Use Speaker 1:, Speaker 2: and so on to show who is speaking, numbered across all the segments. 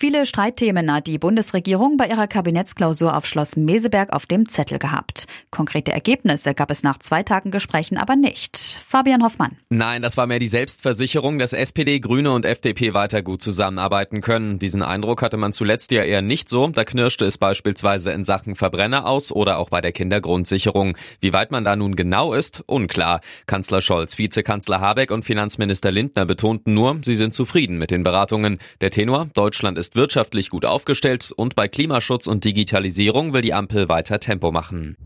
Speaker 1: Viele Streitthemen hat die Bundesregierung bei ihrer Kabinettsklausur auf Schloss Meseberg auf dem Zettel gehabt. Konkrete Ergebnisse gab es nach zwei Tagen Gesprächen aber nicht. Fabian Hoffmann.
Speaker 2: Nein, das war mehr die Selbstversicherung, dass SPD, Grüne und FDP weiter gut zusammenarbeiten können. Diesen Eindruck hatte man zuletzt ja eher nicht so. Da knirschte es beispielsweise in Sachen Verbrenner aus oder auch bei der Kindergrundsicherung. Wie weit man da nun genau ist, unklar. Kanzler Scholz, Vizekanzler Habeck und Finanzminister Lindner betonten nur, sie sind zufrieden mit den Beratungen. Der Tenor, Deutschland ist ist wirtschaftlich gut aufgestellt und bei Klimaschutz und Digitalisierung will die Ampel weiter Tempo machen.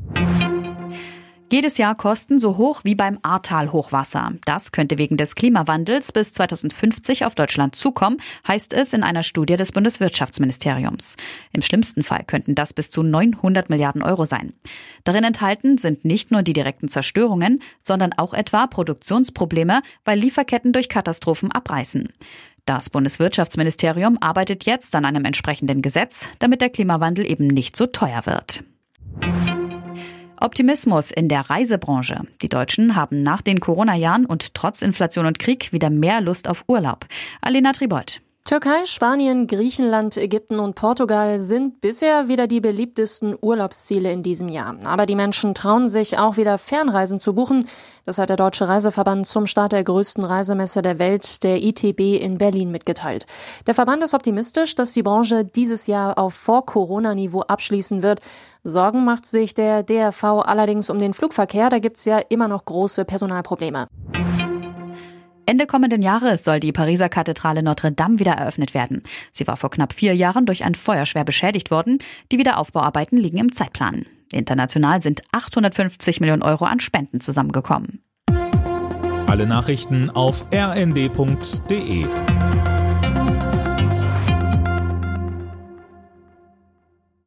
Speaker 1: Jedes Jahr Kosten so hoch wie beim Ahrtal-Hochwasser. Das könnte wegen des Klimawandels bis 2050 auf Deutschland zukommen, heißt es in einer Studie des Bundeswirtschaftsministeriums. Im schlimmsten Fall könnten das bis zu 900 Milliarden Euro sein. Darin enthalten sind nicht nur die direkten Zerstörungen, sondern auch etwa Produktionsprobleme, weil Lieferketten durch Katastrophen abreißen. Das Bundeswirtschaftsministerium arbeitet jetzt an einem entsprechenden Gesetz, damit der Klimawandel eben nicht so teuer wird. Optimismus in der Reisebranche. Die Deutschen haben nach den Corona-Jahren und trotz Inflation und Krieg wieder mehr Lust auf Urlaub. Alena Tribold.
Speaker 3: Türkei, Spanien, Griechenland, Ägypten und Portugal sind bisher wieder die beliebtesten Urlaubsziele in diesem Jahr. Aber die Menschen trauen sich auch wieder Fernreisen zu buchen. Das hat der Deutsche Reiseverband zum Start der größten Reisemesse der Welt, der ITB in Berlin, mitgeteilt. Der Verband ist optimistisch, dass die Branche dieses Jahr auf Vor-Corona-Niveau abschließen wird. Sorgen macht sich der DRV allerdings um den Flugverkehr. Da gibt's ja immer noch große Personalprobleme.
Speaker 1: Ende kommenden Jahres soll die Pariser Kathedrale Notre Dame wieder eröffnet werden. Sie war vor knapp vier Jahren durch ein Feuer schwer beschädigt worden. Die Wiederaufbauarbeiten liegen im Zeitplan. International sind 850 Millionen Euro an Spenden zusammengekommen.
Speaker 4: Alle Nachrichten auf rnd.de